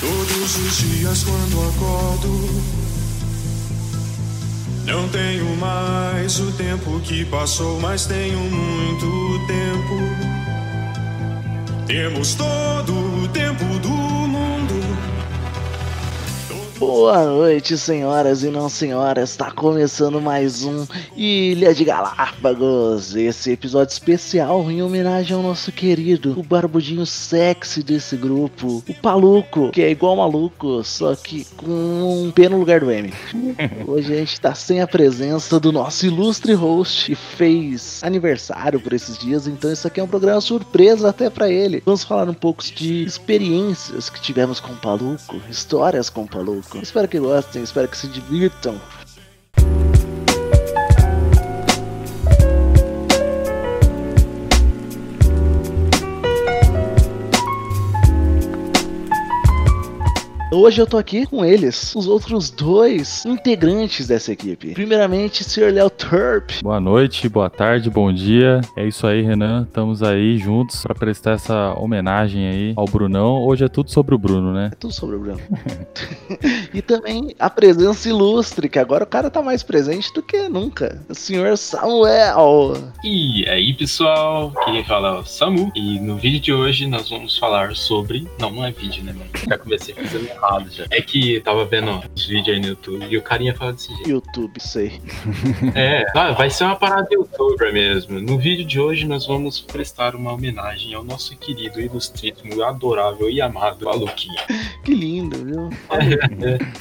Todos os dias quando acordo, não tenho mais o tempo que passou, mas tenho muito tempo. Temos todo Boa noite, senhoras e não senhoras. Está começando mais um Ilha de Galápagos. Esse episódio especial em homenagem ao nosso querido, o barbudinho sexy desse grupo, o Paluco, que é igual maluco, só que com um P no lugar do M. Hoje a gente está sem a presença do nosso ilustre host, que fez aniversário por esses dias, então isso aqui é um programa surpresa até para ele. Vamos falar um pouco de experiências que tivemos com o Paluco, histórias com o Paluco. Espero que gostem, espero que se divirtam. Hoje eu tô aqui com eles, os outros dois integrantes dessa equipe. Primeiramente, Sr. Léo Turp. Boa noite, boa tarde, bom dia. É isso aí, Renan. Estamos aí juntos para prestar essa homenagem aí ao Brunão. Hoje é tudo sobre o Bruno, né? É tudo sobre o Bruno. e também a presença ilustre, que agora o cara tá mais presente do que nunca. O Sr. Samuel. E aí, pessoal, quem fala é o Samu. E no vídeo de hoje nós vamos falar sobre. Não, não é vídeo, né, mano? Já comecei fazendo errado já. É que tava vendo os vídeos aí no YouTube e o carinha fala desse jeito. YouTube, sei. É, vai ser uma parada de youtuber mesmo. No vídeo de hoje nós vamos prestar uma homenagem ao nosso querido, ilustríssimo, adorável e amado Aluquinha. Que lindo, viu?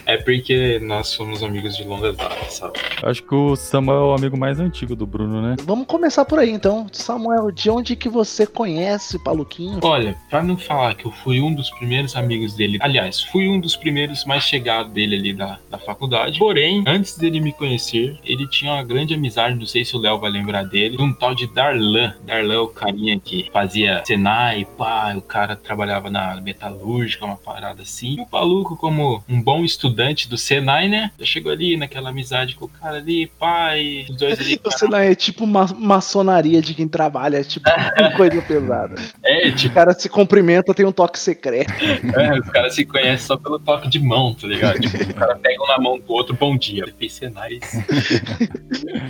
É, é porque nós somos amigos de longas datas, sabe? Acho que o Samuel é o amigo mais antigo do Bruno, né? Vamos começar por aí então. Samuel, de onde que você conhece Paluquinho? Olha, pra não falar que eu fui um dos primeiros amigos dele, aliás, fui um dos primeiros mais chegados dele ali da, da faculdade. Porém, antes dele me conhecer, ele tinha uma grande amizade, não sei se o Léo vai lembrar dele, de um tal de Darlan. Darlan é o carinha que fazia Senai, pá, o cara trabalhava na metalúrgica, uma parada assim. E o Paluco, como um bom estudante do Senai, né? Já chegou ali naquela amizade com o cara ali, pai, os dois ali. O Senai é tipo uma maçonaria de quem trabalha, é tipo coisa pesada. É, O tipo, cara se cumprimenta, tem um toque secreto. é, os caras se conhecem só pelo toque de mão, tá ligado? Tipo, o cara pega um na mão do outro, bom dia. Fez Senai.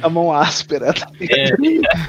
A mão áspera. tá? É,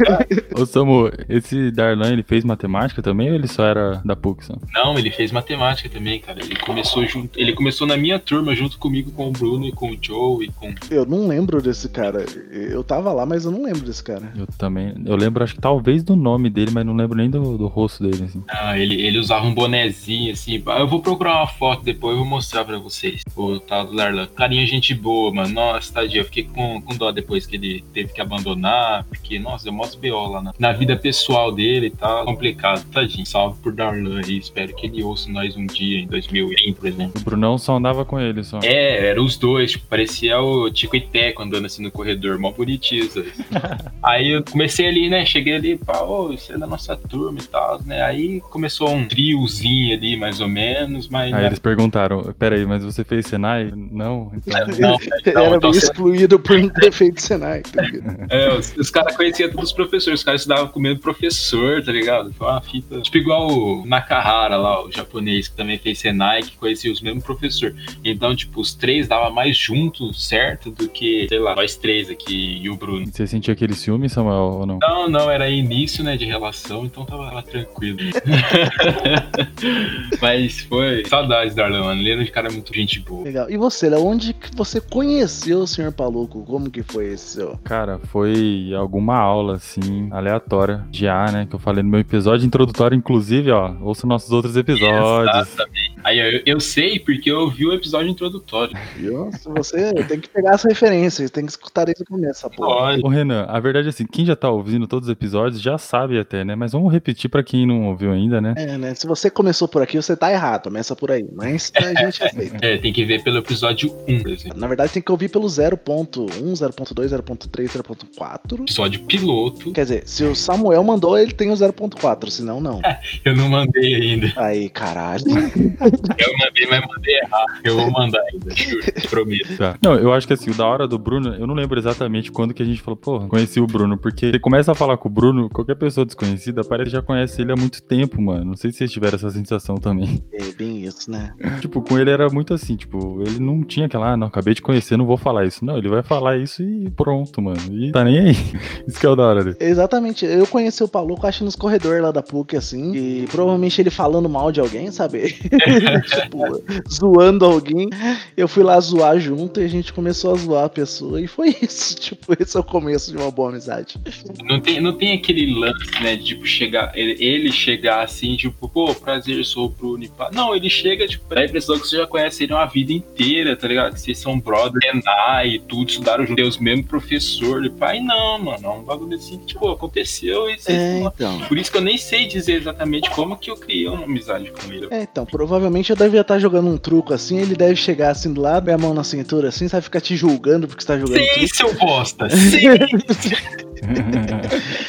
Ô Samu, esse Darlan, ele fez matemática também ou ele só era da PUC? Não, ele fez matemática também, cara. Ele começou junto, ele começou na minha turma junto comigo com o Bruno e com o Joe e com Eu não lembro desse cara. Eu tava lá, mas eu não lembro desse cara. Eu também. Eu lembro, acho que talvez do nome dele, mas não lembro nem do, do rosto dele, assim. ah, ele, ele usava um bonezinho assim. Eu vou procurar uma foto depois, eu vou mostrar pra vocês. O tal do Darlan. Carinha gente boa, mano. Nossa, tadinho. Eu fiquei com, com dó depois que ele teve que abandonar, porque nossa, eu mostro BO lá na, na vida pessoal dele e tal. Complicado, tadinho. Salve por Darlan aí. Espero que ele ouça nós um dia em 2020, por exemplo. O Brunão só andava com ele, só. É, eram os dois, tipo, parecia o Tico e Teco andando assim no corredor, mó bonitinho. os dois. Aí eu comecei ali, né? Cheguei ali, pá, ô, você é da nossa turma e tal, né? Aí começou um triozinho ali, mais ou menos, mas. Aí né, eles perguntaram, peraí, mas você fez Senai? Não? Então... não, Era não, bem então você- excluído por não ter feito Senai. tá ligado? é, os, os caras conheciam todos os professores, os caras estudavam com o mesmo professor, tá ligado? Foi uma fita. Tipo igual o Nakahara lá, o japonês, que também fez Senai, que conhecia os mesmos professores. Então, tipo, os três dava mais juntos, certo? Do que, sei lá, nós três aqui e o Bruno. Você sentia aquele ciúme, Samuel, ou não? Não, não, era início, né, de relação, então tava, tava tranquilo. Mas foi saudades, Darlan, mano. Ele era um cara muito gente boa. Legal. E você, Léo, onde que você conheceu o Sr. Paluco? Como que foi esse seu? Cara, foi alguma aula, assim, aleatória de A, né? Que eu falei no meu episódio introdutório, inclusive, ó. Ouça nossos outros episódios. Exatamente. Aí eu, eu sei porque eu vi o episódio introdutório. Se Você tem que pegar as referências, tem que escutar desde o começo, porra. Ô Renan, a verdade é assim, quem já tá ouvindo todos os episódios já sabe até, né? Mas vamos repetir pra quem não ouviu ainda, né? É, né? Se você começou por aqui, você tá errado. Começa por aí. Mas a gente aceita. é, tem que ver pelo episódio 1, por exemplo. Na verdade, tem que ouvir pelo 0.1, 0.2, 0.3, 0.4. Episódio piloto. Quer dizer, se o Samuel mandou, ele tem o 0.4, senão não. Eu não mandei ainda. Aí, caralho. Eu mandei, mas mandei errado. Eu vou mandar ainda, juro, prometo. Tá. Não, eu acho que assim, o da hora do Bruno, eu não lembro exatamente quando que a gente falou, porra, conheci o Bruno, porque você começa a falar com o Bruno, qualquer pessoa desconhecida parece que já conhece ele há muito tempo, mano. Não sei se vocês tiveram essa sensação também. É bem isso, né? tipo, com ele era muito assim, tipo, ele não tinha aquela, ah, não, acabei de conhecer, não vou falar isso. Não, ele vai falar isso e pronto, mano. E tá nem aí. Isso que é o da hora dele. Exatamente. Eu conheci o Paluco, acho, nos corredores lá da PUC, assim, e provavelmente ele falando mal de alguém, sabe? tipo, zoando alguém. Eu fui lá zoar junto e a gente começou a zoar a pessoa e foi isso. Tipo, esse é o começo de uma boa amizade. Não tem, não tem aquele lance, né, de tipo, chegar, ele, ele chegar assim, tipo, pô, prazer, sou o Bruno e pá. Não, ele chega, tipo, dá a impressão que você já conhece ele uma vida inteira, tá ligado? Que vocês são brother, Renan e tudo, estudaram juntos, os mesmos professor e pai, não, mano, é um bagulho assim, tipo, aconteceu e vocês É, então. Por isso que eu nem sei dizer exatamente como que eu criei uma amizade com ele. É, então, provavelmente eu devia estar jogando um truco assim, ele deve chegar assim do lado, a mão na cintura assim, sabe, ficar te julgando porque você tá jogando Sim, truco. seu bosta! Sim!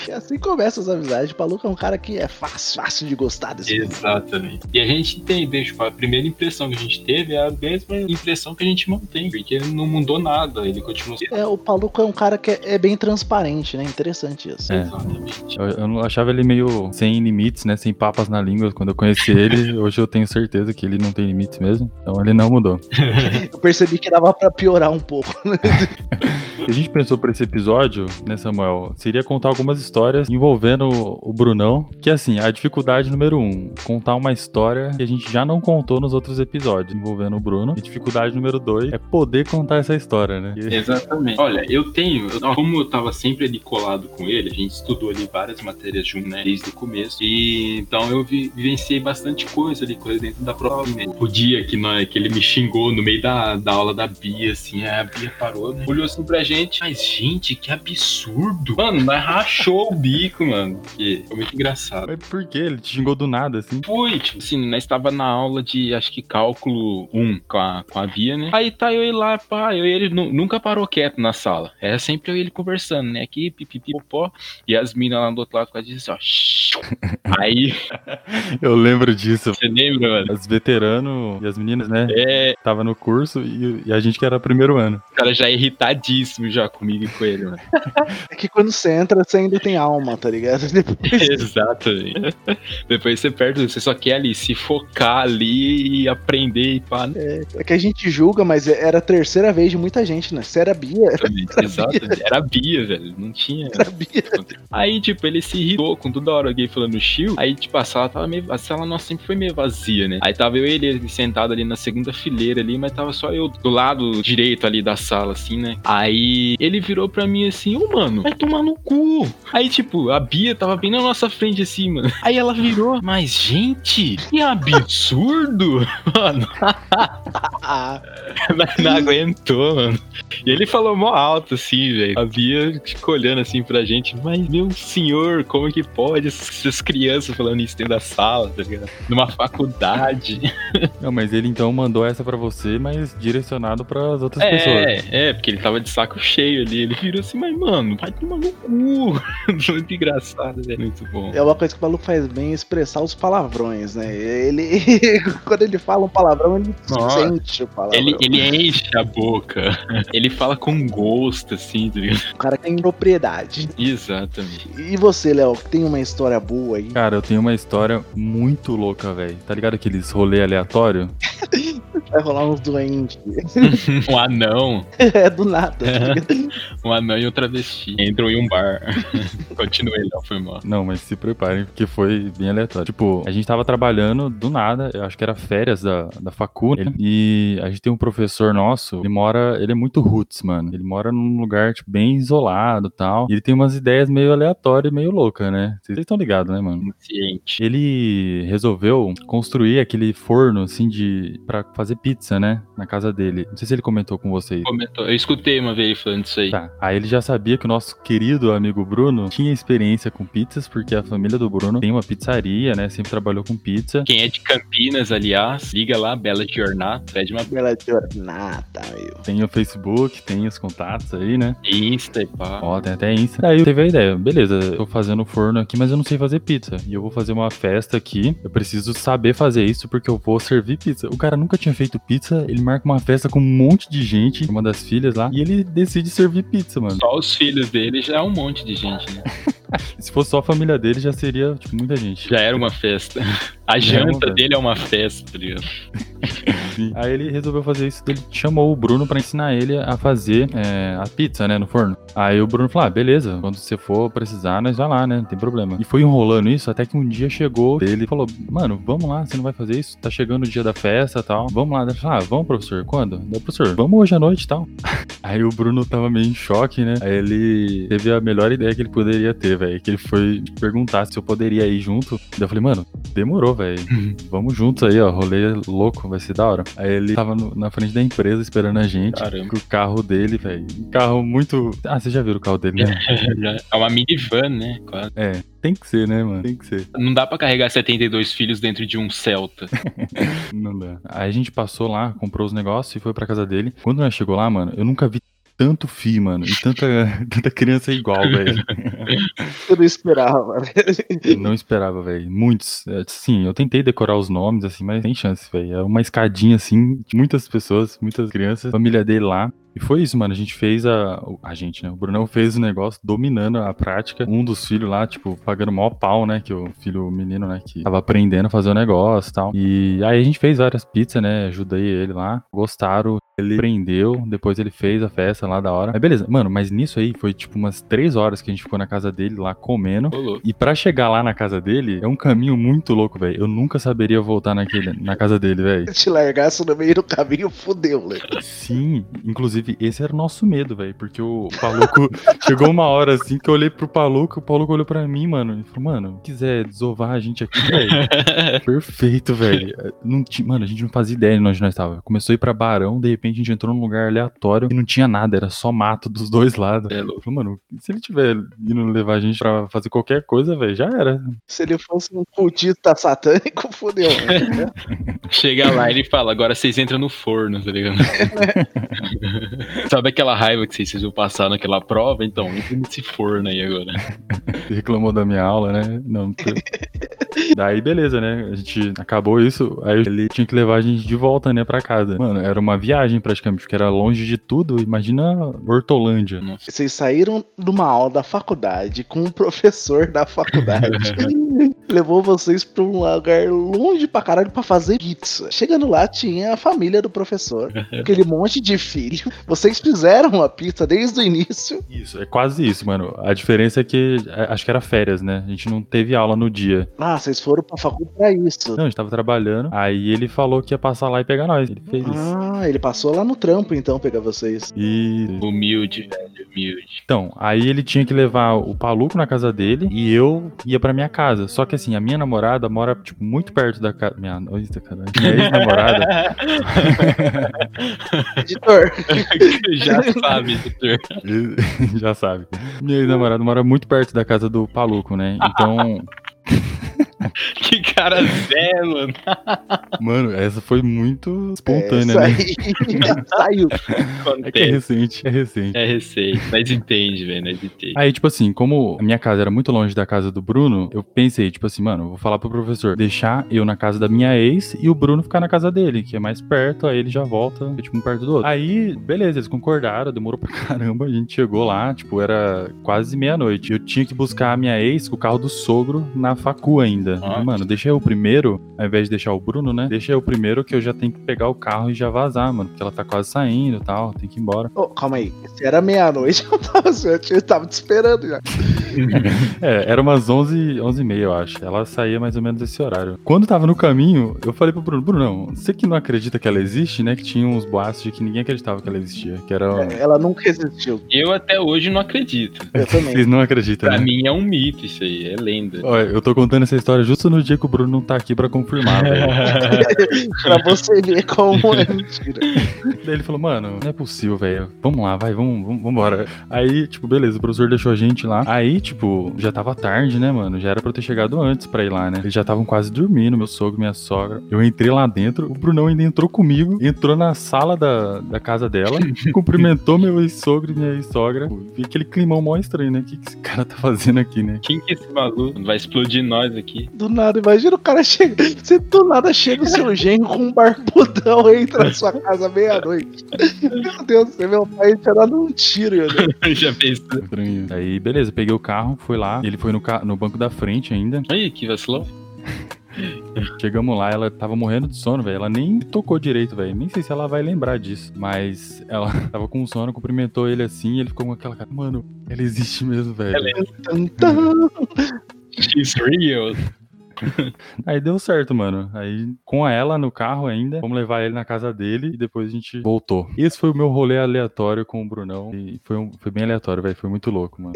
E assim começa as amizades. O Paluco é um cara que é fácil, fácil de gostar desse mundo. Exatamente. E a gente tem, deixa a primeira impressão que a gente teve é a mesma impressão que a gente mantém, porque ele não mudou nada, ele continua. É, o Paluco é um cara que é, é bem transparente, né? Interessante isso. É. Exatamente. Eu, eu não achava ele meio sem limites, né? Sem papas na língua quando eu conheci ele. Hoje eu tenho certeza que ele não tem limites mesmo. Então ele não mudou. Eu percebi que dava pra piorar um pouco. né? A gente pensou pra esse episódio, né, Samuel? Seria contar algumas histórias envolvendo o Brunão. Que assim, a dificuldade número um, contar uma história que a gente já não contou nos outros episódios envolvendo o Bruno. E dificuldade número dois é poder contar essa história, né? Exatamente. Olha, eu tenho, como eu tava sempre ali colado com ele, a gente estudou ali várias matérias juntos, né, desde o começo. E então eu vi- vivenciei bastante coisa ali, coisa dentro da prova. Né? O dia que, nós, que ele me xingou no meio da, da aula da Bia, assim, a Bia parou, né, olhou assim pra gente, mas gente, que absurdo. Mano, nós rachou o bico, mano. Que foi muito engraçado. Mas por que? Ele te xingou do nada, assim? Fui, tipo assim, nós estava na aula de, acho que cálculo 1 com a, com a Bia, né? Aí tá eu e lá, pá, eu e ele nu- nunca parou quieto na sala. Era sempre eu e ele conversando, né? Aqui, pipipi, popó. E as minas lá do outro lado quase diziam assim, ó. Aí, Eu lembro disso. você lembra, mano? Os veteranos e as meninas, né? É, Tava no curso e, e a gente que era primeiro ano. o cara já é irritadíssimo já comigo e com ele, mano. É que quando você entra, você ainda tem alma, tá ligado? Depois Exatamente. Depois você perde, você só quer ali se focar ali e aprender e pá. né? É que a gente julga, mas era a terceira vez de muita gente, né? Você era Bia, Exato, era a Bia, velho. Não tinha. era Bia. Aí, tipo, ele se irritou com toda hora alguém falando chill. Aí, tipo, a sala tava meio. A sala nossa sempre foi meio vazia, né? Aí tava eu e ele sentado ali na segunda fileira ali, mas tava só eu do lado direito ali da sala, assim, né? Aí ele virou pra mim assim, ô mano, vai tomar no cu. Aí, tipo, a Bia tava bem na nossa frente, assim, mano. Aí ela virou, mas, gente, que absurdo! Mano, não, não aguentou, mano. E ele falou mó alto, assim, velho. A Bia ficou olhando assim pra gente, mas meu senhor, como que pode essas crianças falando isso dentro da sala, tá ligado? Numa faculdade. Não, mas ele então mandou essa pra você, mas direcionado pras outras pessoas. É, é, porque ele tava de saco cheio ali. Ele virou assim, mas mano, vai tomar cu. Muito engraçado, velho. Muito bom. é uma coisa que o maluco faz bem é expressar os palavrões, né? Ele, quando ele fala um palavrão, ele Nossa. sente o palavrão. Ele, ele enche a boca. Ele fala com gosto, assim, tá ligado? O cara tem propriedade. Exatamente. E você, Léo, que tem uma história boa aí? Cara, eu tenho uma história muito louca, velho. Tá ligado aqueles rolê aleatório? Vai rolar uns doentes. Um anão. É do nada. tá? Um anão e um travesti. Entram em um bar. Continuei, não, foi mal. Não, mas se preparem, porque foi bem aleatório. Tipo, a gente tava trabalhando do nada, eu acho que era férias da, da facu, né? e a gente tem um professor nosso, ele mora, ele é muito roots, mano. Ele mora num lugar, tipo, bem isolado e tal. E ele tem umas ideias meio aleatórias, meio loucas, né? Vocês estão ligados, né, mano? Ciente. Ele resolveu construir aquele forno, assim, de, pra fazer pizza, né? Na casa dele. Não sei se ele comentou com vocês. Comentou. Eu escutei uma vez ele falando isso aí. Tá. Aí ele já sabia que o nosso querido amigo Bruno tinha experiência com pizzas, porque a família do Bruno tem uma pizzaria, né? Sempre trabalhou com pizza. Quem é de Campinas, aliás, liga lá, Bela Giornata, pede uma Bela jornada, meu. Tem o Facebook, tem os contatos aí, né? Insta e pá. Ó, tem até Insta. Aí teve a ideia, beleza, eu tô fazendo forno aqui, mas eu não sei fazer pizza. E eu vou fazer uma festa aqui. Eu preciso saber fazer isso porque eu vou servir pizza. O cara nunca tinha feito pizza, ele marca uma festa com um monte de gente, uma das filhas lá, e ele decide servir pizza, mano. Só os filhos dele já é um monte de gente, né? Se fosse só a família dele, já seria, tipo, muita gente. Já era uma festa. A é janta festa. dele é uma festa, tá ligado? Aí ele resolveu fazer isso, ele chamou o Bruno pra ensinar ele a fazer é, a pizza, né, no forno. Aí o Bruno falou: ah, beleza, quando você for precisar, nós vai lá, né, não tem problema. E foi enrolando isso até que um dia chegou ele e falou: mano, vamos lá, você não vai fazer isso? Tá chegando o dia da festa e tal. Vamos lá. Ele falou, ah, vamos, professor, quando? Daí, professor, vamos hoje à noite e tal. Aí o Bruno tava meio em choque, né? Aí ele teve a melhor ideia que ele poderia ter, velho. Que ele foi perguntar se eu poderia ir junto. Daí eu falei, mano, demorou, velho. Vamos juntos aí, ó. Rolê louco, vai ser da hora. Aí ele tava no- na frente da empresa esperando a gente. Caramba. Com o carro dele, velho. Um carro muito. Ah, você já viu o carro dele, né? É uma minivan, né? Quase. é, tem que ser, né, mano? Tem que ser. Não dá pra carregar 72 filhos dentro de um Celta. Não dá. Aí a gente passou lá, comprou os negócios e foi pra casa dele. Quando nós chegou lá, mano, eu nunca vi tanto fi, mano. E tanta, tanta criança igual, velho. Eu não esperava. Eu não esperava, velho. Muitos. É, Sim, eu tentei decorar os nomes, assim, mas tem chance, velho. É uma escadinha, assim, de muitas pessoas, muitas crianças, família dele lá. E foi isso, mano. A gente fez a. A gente, né? O Brunão fez o negócio dominando a prática. Um dos filhos lá, tipo, pagando maior pau, né? Que o filho o menino, né? Que tava aprendendo a fazer o negócio e tal. E aí a gente fez várias pizzas, né? Ajudei ele lá. Gostaram. Ele prendeu, depois ele fez a festa lá da hora. Mas beleza, mano, mas nisso aí foi tipo umas três horas que a gente ficou na casa dele lá comendo. Ô, louco. E pra chegar lá na casa dele, é um caminho muito louco, velho. Eu nunca saberia voltar naquele, na casa dele, velho. Se te largasse no meio do caminho, fudeu, né? Sim, inclusive esse era o nosso medo, velho. Porque o Paluco chegou uma hora assim que eu olhei pro Paluco, o Paluco olhou pra mim, mano. E falou, mano, se quiser desovar a gente aqui, velho. Perfeito, velho. Não tinha, mano, a gente não fazia ideia de onde nós tava. Começou a ir pra Barão, de repente a gente entrou num lugar aleatório e não tinha nada, era só mato dos dois lados. É louco. falei, mano, se ele tiver indo levar a gente pra fazer qualquer coisa, velho, já era. Se ele fosse um cultista satânico, fudeu. Né? Chega lá e ele fala, agora vocês entram no forno, tá ligado? Sabe aquela raiva que vocês vão passar naquela prova? Então, entra nesse forno aí agora. Você reclamou da minha aula, né? Não, não teve. Daí, beleza, né? A gente acabou isso, aí ele tinha que levar a gente de volta, né, pra casa. Mano, era uma viagem praticamente, porque era longe de tudo. Imagina Hortolândia. Nossa. Vocês saíram de uma aula da faculdade com um professor da faculdade. Levou vocês pra um lugar longe pra caralho pra fazer pizza. Chegando lá, tinha a família do professor, aquele monte de filho. Vocês fizeram a pizza desde o início. Isso, é quase isso, mano. A diferença é que acho que era férias, né? A gente não teve aula no dia. Ah, vocês foram pra faculdade pra isso. Não, a gente tava trabalhando. Aí ele falou que ia passar lá e pegar nós. Ele fez isso. Ah, ele passou lá no trampo então pegar vocês. E Humilde, velho, humilde. Então, aí ele tinha que levar o Paluco na casa dele e eu ia pra minha casa. Só que assim, a minha namorada mora, tipo, muito perto da casa. Minha. Eita, caralho. Minha ex-namorada. Editor, Já sabe, doutor. Já sabe. Minha ex-namorada mora muito perto da casa do Paluco, né? Então, Que cara Zé, mano. mano, essa foi muito espontânea, essa né? saiu. É que é recente, é recente. É receita. Nós entende, velho, nós entende. Aí, tipo assim, como a minha casa era muito longe da casa do Bruno, eu pensei, tipo assim, mano, vou falar pro professor deixar eu na casa da minha ex e o Bruno ficar na casa dele, que é mais perto, aí ele já volta, tipo, um perto do outro. Aí, beleza, eles concordaram, demorou pra caramba, a gente chegou lá, tipo, era quase meia-noite. Eu tinha que buscar a minha ex com o carro do sogro na facu ainda. Ah. Mano, deixa eu primeiro, ao invés de deixar o Bruno, né? Deixa eu primeiro que eu já tenho que pegar o carro e já vazar, mano, porque ela tá quase saindo e tal, tem que ir embora. Ô, calma aí, se era meia-noite, eu tava, eu tava te esperando já. É, era umas 11, 11 e meia, eu acho. Ela saía mais ou menos esse horário. Quando tava no caminho, eu falei pro Bruno, Bruno, você que não acredita que ela existe, né? Que tinha uns boatos de que ninguém acreditava que ela existia. Que era... Ela nunca existiu. Eu até hoje não acredito. Eu também. Vocês não acreditam, Pra né? mim é um mito isso aí, é lenda. Olha, eu tô contando essa história justo no dia que o Bruno não tá aqui pra confirmar, velho. pra você ver como é mentira. Daí ele falou, mano, não é possível, velho. Vamos lá, vai, vamos, vamos vambora. Aí, tipo, beleza, o professor deixou a gente lá. Aí, tipo, já tava tarde, né, mano? Já era pra eu ter chegado antes pra ir lá, né? Eles já estavam quase dormindo, meu sogro, minha sogra. Eu entrei lá dentro, o Brunão ainda entrou comigo, entrou na sala da, da casa dela, cumprimentou meu ex-sogro e minha ex-sogra. Vi aquele climão mó estranho, né? O que, que esse cara tá fazendo aqui, né? Quem que é esse maluco? Vai explodir nós aqui. Do nada, imagina o cara chega. Você do nada chega o seu genro com um barbudão e entra na sua casa meia-noite. Meu Deus, você meu pai tinha dado um tiro, meu Deus. Já? Estranho. Aí, beleza, peguei o carro, fui lá. Ele foi no, ca- no banco da frente ainda. Aí, que vacilão. Chegamos lá, ela tava morrendo de sono, velho. Ela nem tocou direito, velho. Nem sei se ela vai lembrar disso. Mas ela tava com sono, cumprimentou ele assim, e ele ficou com aquela cara. Mano, ela existe mesmo, velho. She's three years. Aí deu certo, mano. Aí com ela no carro ainda, vamos levar ele na casa dele e depois a gente voltou. Esse foi o meu rolê aleatório com o Brunão. E foi, um- foi bem aleatório, velho. Foi muito louco, mano.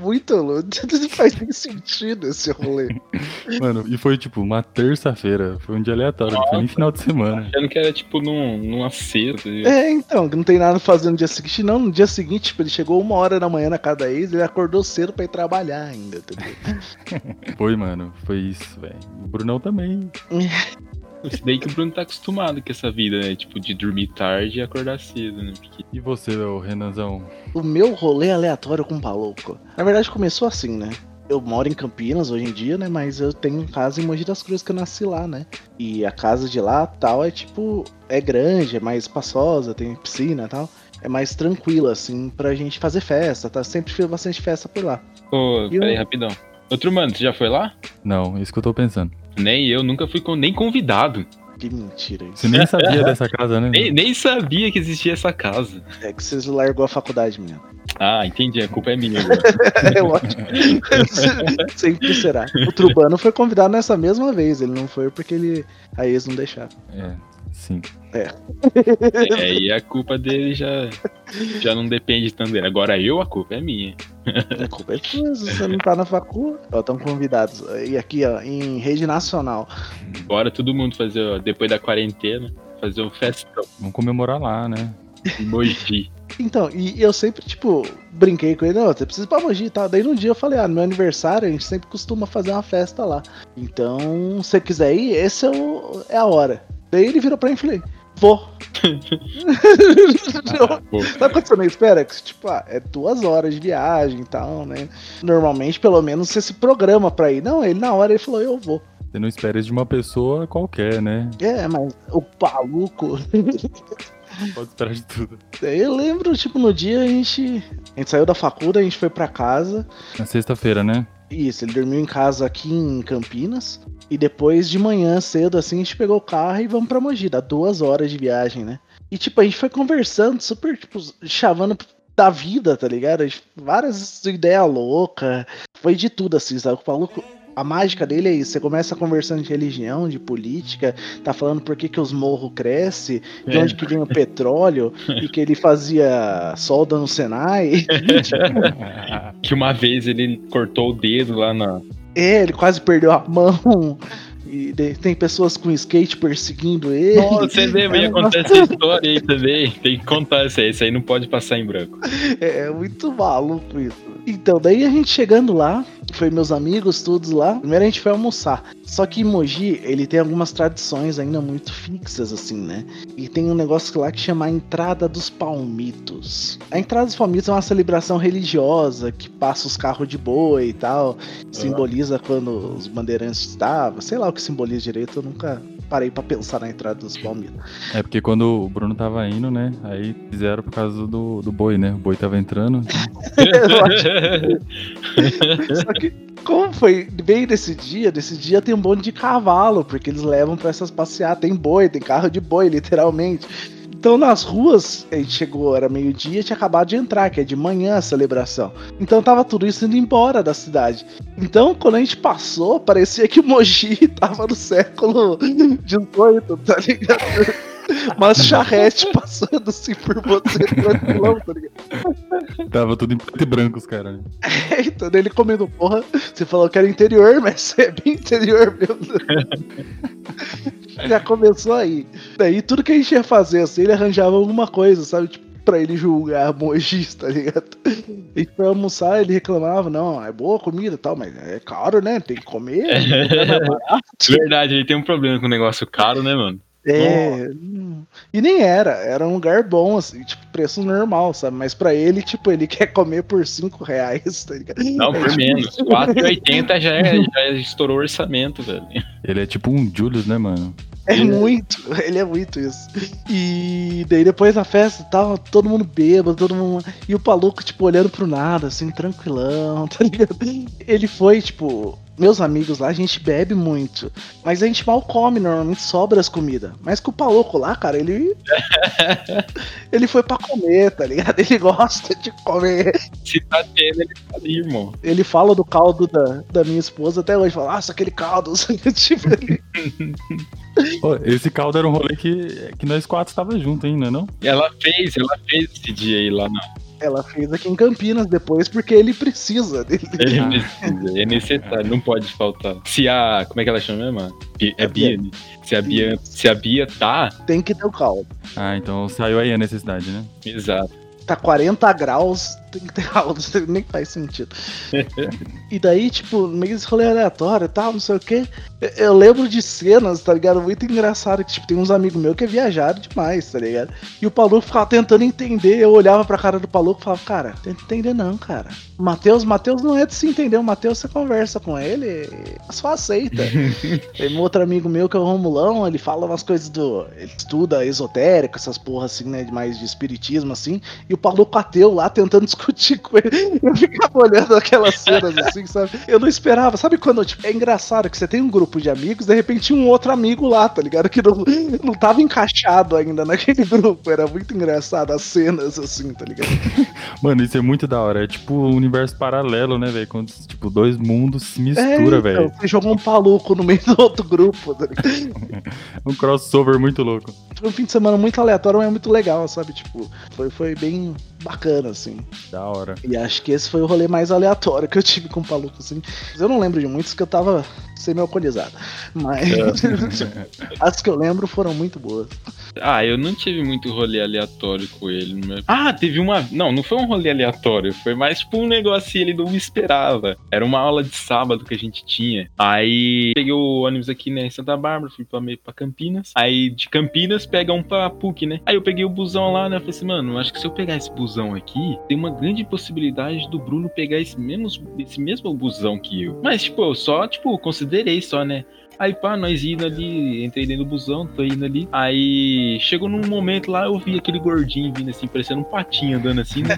Muito louco. Não faz nem sentido esse rolê. Mano, e foi tipo uma terça-feira. Foi um dia aleatório, não foi nem final de semana. Achando que era tipo num, numa sexta. É, então, que não tem nada pra fazer no dia seguinte. Não, no dia seguinte, tipo, ele chegou uma hora da manhã na casa da ex, ele acordou cedo pra ir trabalhar ainda, entendeu? Foi, mano. Foi isso, velho. O Brunão também. Isso daí que o Bruno tá acostumado com essa vida, né? Tipo, de dormir tarde e acordar cedo, né? Porque E você, ô Renanzão? O meu rolê aleatório com o Palouco. Na verdade, começou assim, né? Eu moro em Campinas hoje em dia, né? Mas eu tenho casa em Mogi das Cruzes que eu nasci lá, né? E a casa de lá, tal, é tipo... É grande, é mais espaçosa, tem piscina e tal. É mais tranquila, assim, pra gente fazer festa, tá? Sempre fiz bastante festa por lá. Ô, E peraí, o- rapidão. Outro mano, você já foi lá? Não, isso que eu tô pensando. Nem eu, nunca fui com, nem convidado. Que mentira isso. Você nem sabia dessa casa, né? Nem, nem sabia que existia essa casa. É que vocês largou a faculdade, menino. Ah, entendi, a culpa é minha. agora. É ótimo. Sempre será. O Trubano foi convidado nessa mesma vez. Ele não foi porque ele a ex não deixava. É, sim. é, e a culpa dele já, já não depende tanto dele. Agora eu, a culpa é minha. A culpa sua, se você não tá na facu. Ó, estão convidados. E aqui, ó, em rede nacional. Bora todo mundo fazer, ó, depois da quarentena, fazer um festão. Vamos comemorar lá, né? Emoji. Então, e eu sempre, tipo, brinquei com ele, não, você precisa ir pra Mogi e tal. Daí no dia eu falei, ah, no meu aniversário a gente sempre costuma fazer uma festa lá. Então, se você quiser ir, esse é, o, é a hora. Daí ele virou pra mim e falei, vou. Ah, pô. Sabe quando você não espera? Que, tipo, ah, é duas horas de viagem e tal, né? Normalmente, pelo menos, você se programa pra ir. Não, ele na hora ele falou, eu vou. Você não espera isso de uma pessoa qualquer, né? É, mas o paluco. Pode esperar de tudo. Eu lembro, tipo, no dia a gente. A gente saiu da faculdade, a gente foi pra casa. Na sexta-feira, né? Isso, ele dormiu em casa aqui em Campinas. E depois de manhã cedo, assim, a gente pegou o carro e vamos pra Mogi. Dá duas horas de viagem, né? E tipo, a gente foi conversando, super, tipo, chavando da vida, tá ligado? Várias ideias loucas. Foi de tudo, assim, sabe? O maluco. A mágica dele é isso, você começa conversando de religião, de política, tá falando por que, que os morros crescem, de É. onde que vem o petróleo, e que ele fazia solda no Senai. Que uma vez ele cortou o dedo lá na. É, ele quase perdeu a mão. E de- tem pessoas com skate perseguindo ele. Nossa, você lembra? Ia contar essa história aí também. Tem que contar isso aí. Isso aí não pode passar em branco. É, é muito maluco isso. Então, daí a gente chegando lá, foi meus amigos, todos lá. Primeiro a gente foi almoçar. Só que Mogi, ele tem algumas tradições ainda muito fixas, assim, né? E tem um negócio lá que chama a Entrada dos Palmitos. A Entrada dos Palmitos é uma celebração religiosa que passa os carros de boi e tal. Simboliza quando os bandeirantes estavam. Sei lá o que simboliza direito, eu nunca parei pra pensar na Entrada dos Palmitos. É porque quando o Bruno tava indo, né? Aí fizeram por causa do, do boi, né? O boi tava entrando. Só que, como foi bem nesse dia, nesse dia tem um bonde de cavalo, porque eles levam pra essas passeadas. Tem boi, tem carro de boi, literalmente. Então nas ruas, a gente chegou, era meio-dia, tinha acabado de entrar, que é de manhã a celebração. Então tava tudo isso indo embora da cidade. Então quando a gente passou, parecia que Mogi tava no século XVIII, tá ligado? umas charrete passando assim por você tranquilão, tá ligado? Tava tudo em preto e branco os caras. né? É, então ele comendo, porra, você falou que era interior, mas é bem interior mesmo. Já começou aí. Daí tudo que a gente ia fazer, assim, ele arranjava alguma coisa, sabe? Tipo, pra ele julgar mojis, tá ligado? E pra almoçar ele reclamava, não, é boa a comida e tal, mas é caro, né? Tem que comer. é. Verdade, ele tem um problema com negócio caro, né, mano? É. E nem era, era um lugar bom, assim, tipo, preço normal, sabe? Mas pra ele, tipo, ele quer comer por 5 reais, tá ligado? Não, É, por tipo, menos. 4,80 já, é- já estourou o orçamento, velho. Ele é tipo um Julius, né, mano? É muito, ele é muito isso. E daí depois da festa tava todo mundo bêbado, todo mundo. E o Paluco, tipo, olhando pro nada, assim, tranquilão, tá ligado? Ele foi, tipo. Meus amigos lá, a gente bebe muito. Mas a gente mal come, normalmente sobra as comidas. Mas com o Paluco lá, cara, ele. ele foi pra comer, tá ligado? Ele gosta de comer. Se tá tendo, ele tá ali, irmão. Ele fala do caldo da, da minha esposa até hoje. Fala, nossa, aquele caldo. tipo, ele- Pô, esse caldo era um rolê que, que nós quatro tava junto ainda, não? Ela fez, ela fez esse dia aí lá na. Ela fez aqui em Campinas depois, porque ele precisa dele. Ele precisa, é necessário, não pode faltar. Se a. Como é que ela chama mesmo? Bi- É Bia, né? Se a Bia, se a Bia tá, Tem que ter o caldo. Ah, então saiu aí a necessidade, né? exato. Tá 40 graus, tem que ter nem faz sentido. e daí, tipo, meio esse rolê aleatório e tal, não sei o quê. Eu- lembro de cenas, tá ligado? Muito engraçado, que tipo, tem uns amigos meus que é viajado demais, tá ligado? E o Paluco ficava tentando entender, eu olhava pra cara do Paluco e falava, cara, tenta entender não, cara. Matheus, Matheus não é de se entender, o Matheus você conversa com ele, só aceita. Tem um outro amigo meu que é o Romulão, ele fala umas coisas do. Ele estuda esotérico, essas porra assim, né? Mais de espiritismo, assim. E o Paluco ateu lá tentando discutir com ele. Eu ficava olhando aquelas cenas assim, sabe? Eu não esperava. Sabe quando, tipo, é engraçado que você tem um grupo de amigos, de repente um outro amigo lá, tá ligado? Que não, não tava encaixado ainda naquele grupo. Era muito engraçado as cenas, assim, tá ligado? Mano, isso é muito da hora. É tipo um universo paralelo, né, velho? Quando, tipo, dois mundos se misturam, É, velho. então, Você jogou um paluco no meio do outro grupo, tá ligado? Um crossover muito louco. Foi um fim de semana muito aleatório, mas muito legal, sabe? Tipo, foi, foi bem bacana, assim. Da hora. E acho que esse foi o rolê mais aleatório que eu tive com o Paluco, assim. Eu não lembro de muitos que eu tava semi-alcoolizado. Mas as que eu lembro foram muito boas. Ah, eu não tive muito rolê aleatório com ele. né? Ah, teve uma. Não, não foi um rolê aleatório. Foi mais tipo um negócio que ele não me esperava. Era uma aula de sábado que a gente tinha. Aí peguei o ônibus aqui, né, em Santa Bárbara, fui pra, meio pra Campinas. Aí de Campinas pega um pra PUC, né? Aí eu peguei o busão lá, né? Eu falei assim, mano, acho que se eu pegar esse busão aqui, tem uma grande possibilidade do Bruno pegar esse mesmo, esse mesmo busão que eu. Mas, tipo, eu só, tipo, considerei só, né? Aí, pá, nós indo ali, entrei dentro do busão, tô indo ali. Aí, chegou num momento lá, eu vi aquele gordinho vindo assim, parecendo um patinho andando assim, né?